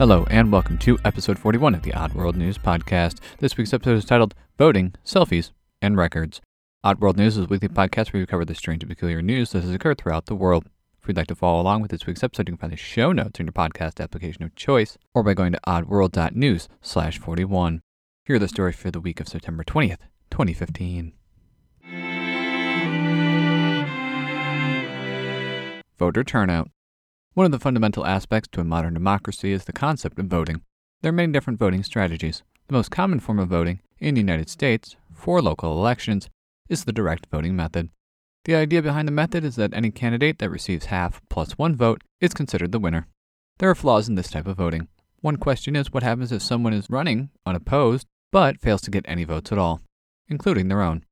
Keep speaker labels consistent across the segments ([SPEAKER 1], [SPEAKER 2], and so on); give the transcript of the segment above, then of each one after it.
[SPEAKER 1] Hello, and welcome to episode 41 of the Odd World News Podcast. This week's episode is titled Voting, Selfies, and Records. Odd World News is a weekly podcast where we cover the strange and peculiar news that has occurred throughout the world. If you'd like to follow along with this week's episode, you can find the show notes in your podcast application of choice or by going to oddworld.news slash 41. Here are the stories for the week of September 20th, 2015. Voter turnout. One of the fundamental aspects to a modern democracy is the concept of voting. There are many different voting strategies. The most common form of voting in the United States for local elections is the direct voting method. The idea behind the method is that any candidate that receives half plus one vote is considered the winner. There are flaws in this type of voting. One question is what happens if someone is running unopposed but fails to get any votes at all, including their own.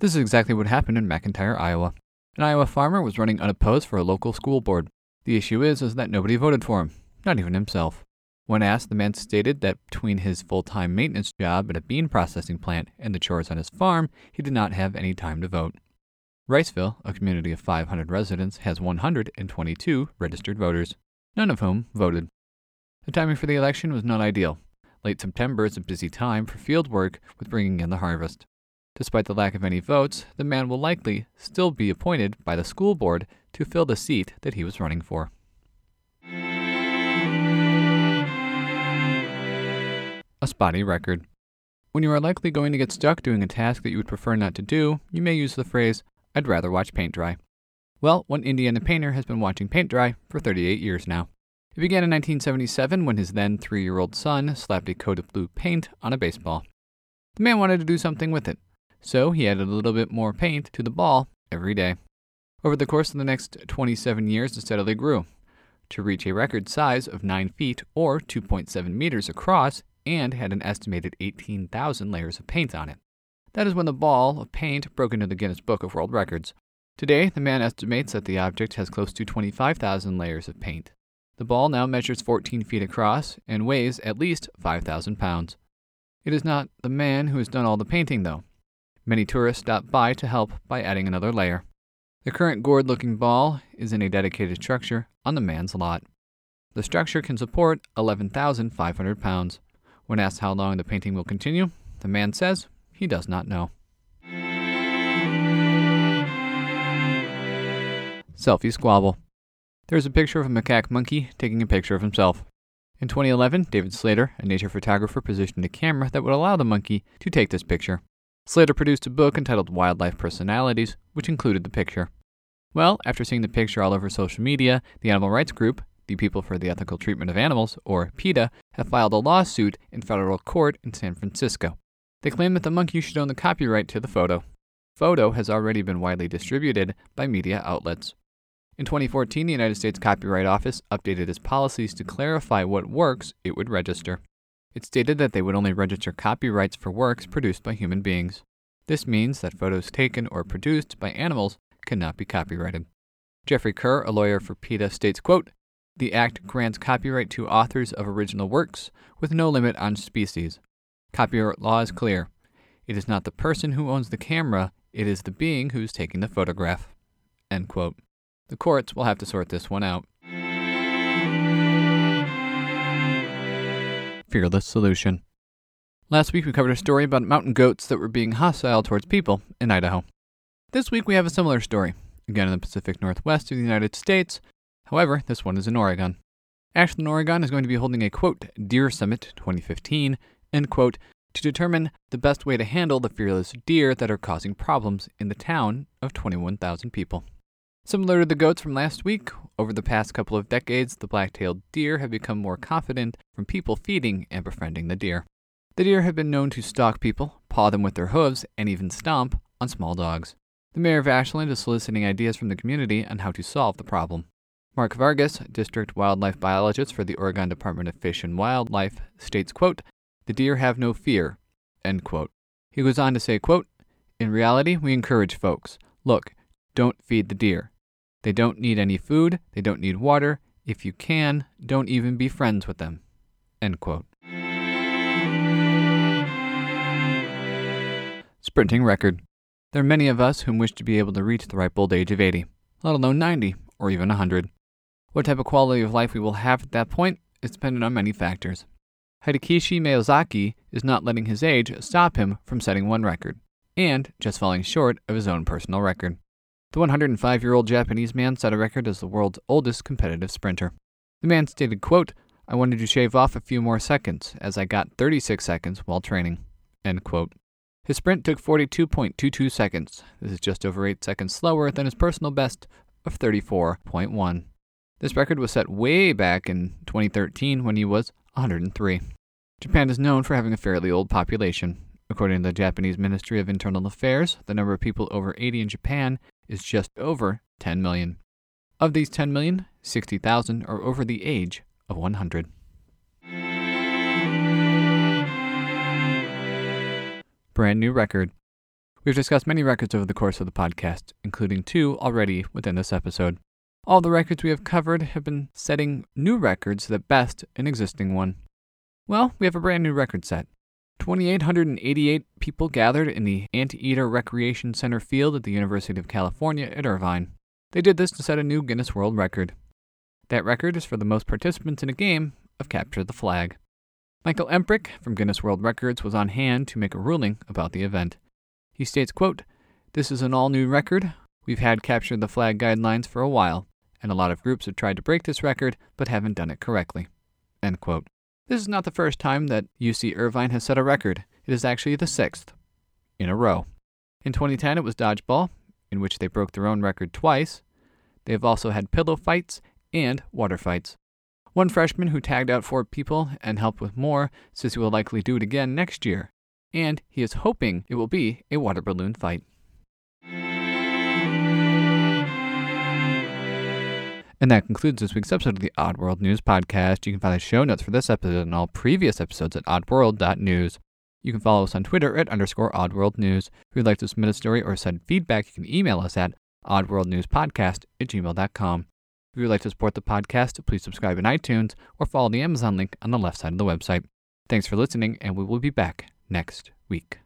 [SPEAKER 1] This is exactly what happened in McIntire, Iowa. An Iowa farmer was running unopposed for a local school board. The issue is, is that nobody voted for him, not even himself. When asked, the man stated that between his full time maintenance job at a bean processing plant and the chores on his farm, he did not have any time to vote. Riceville, a community of 500 residents, has 122 registered voters, none of whom voted. The timing for the election was not ideal. Late September is a busy time for field work with bringing in the harvest. Despite the lack of any votes, the man will likely still be appointed by the school board to fill the seat that he was running for. A spotty record. When you are likely going to get stuck doing a task that you would prefer not to do, you may use the phrase, I'd rather watch paint dry. Well, one Indiana painter has been watching paint dry for 38 years now. It began in 1977 when his then three year old son slapped a coat of blue paint on a baseball. The man wanted to do something with it, so he added a little bit more paint to the ball every day. Over the course of the next 27 years, it steadily grew to reach a record size of 9 feet or 2.7 meters across and had an estimated 18,000 layers of paint on it. That is when the ball of paint broke into the Guinness Book of World Records. Today, the man estimates that the object has close to 25,000 layers of paint. The ball now measures 14 feet across and weighs at least 5,000 pounds. It is not the man who has done all the painting, though. Many tourists stop by to help by adding another layer. The current gourd looking ball is in a dedicated structure on the man's lot. The structure can support 11,500 pounds. When asked how long the painting will continue, the man says he does not know. Selfie squabble. There is a picture of a macaque monkey taking a picture of himself. In 2011, David Slater, a nature photographer, positioned a camera that would allow the monkey to take this picture. Slater produced a book entitled Wildlife Personalities, which included the picture. Well, after seeing the picture all over social media, the animal rights group, the People for the Ethical Treatment of Animals, or PETA, have filed a lawsuit in federal court in San Francisco. They claim that the monkey should own the copyright to the photo. Photo has already been widely distributed by media outlets. In 2014, the United States Copyright Office updated its policies to clarify what works it would register. It stated that they would only register copyrights for works produced by human beings. This means that photos taken or produced by animals cannot be copyrighted. Jeffrey Kerr, a lawyer for PETA, states, quote, The Act grants copyright to authors of original works with no limit on species. Copyright law is clear. It is not the person who owns the camera, it is the being who is taking the photograph. The courts will have to sort this one out. Fearless solution. Last week we covered a story about mountain goats that were being hostile towards people in Idaho. This week we have a similar story, again in the Pacific Northwest of the United States. However, this one is in Oregon. Ashland, Oregon is going to be holding a quote, Deer Summit 2015, end quote, to determine the best way to handle the fearless deer that are causing problems in the town of 21,000 people. Similar to the goats from last week, over the past couple of decades, the black tailed deer have become more confident from people feeding and befriending the deer. The deer have been known to stalk people, paw them with their hooves, and even stomp on small dogs. The mayor of Ashland is soliciting ideas from the community on how to solve the problem. Mark Vargas, district wildlife biologist for the Oregon Department of Fish and Wildlife, states, quote, "The deer have no fear." End quote. He goes on to say, quote, "In reality, we encourage folks. Look, don't feed the deer. They don't need any food, they don't need water. If you can, don't even be friends with them. End quote. Sprinting record. There are many of us whom wish to be able to reach the ripe old age of 80, let alone 90 or even 100. What type of quality of life we will have at that point is dependent on many factors. Hidekichi Miyazaki is not letting his age stop him from setting one record, and just falling short of his own personal record. The 105 year old Japanese man set a record as the world's oldest competitive sprinter. The man stated, quote, I wanted to shave off a few more seconds, as I got 36 seconds while training. End quote. His sprint took 42.22 seconds. This is just over 8 seconds slower than his personal best of 34.1. This record was set way back in 2013 when he was 103. Japan is known for having a fairly old population. According to the Japanese Ministry of Internal Affairs, the number of people over 80 in Japan is just over 10 million. Of these 10 million, 60,000 are over the age of 100. Brand new record. We've discussed many records over the course of the podcast, including two already within this episode. All the records we have covered have been setting new records that best an existing one. Well, we have a brand new record set. 2,888 people gathered in the Anteater Recreation Center field at the University of California at Irvine. They did this to set a new Guinness World Record. That record is for the most participants in a game of Capture the Flag. Michael Empric from Guinness World Records was on hand to make a ruling about the event. He states, quote, This is an all new record. We've had Capture the Flag guidelines for a while, and a lot of groups have tried to break this record but haven't done it correctly. End quote. This is not the first time that UC Irvine has set a record. It is actually the sixth in a row. In 2010, it was dodgeball, in which they broke their own record twice. They have also had pillow fights and water fights. One freshman who tagged out four people and helped with more says he will likely do it again next year, and he is hoping it will be a water balloon fight. And that concludes this week's episode of the Oddworld News Podcast. You can find the show notes for this episode and all previous episodes at oddworld.news. You can follow us on Twitter at underscore oddworldnews. If you'd like to submit a story or send feedback, you can email us at oddworldnewspodcast at gmail.com. If you would like to support the podcast, please subscribe in iTunes or follow the Amazon link on the left side of the website. Thanks for listening, and we will be back next week.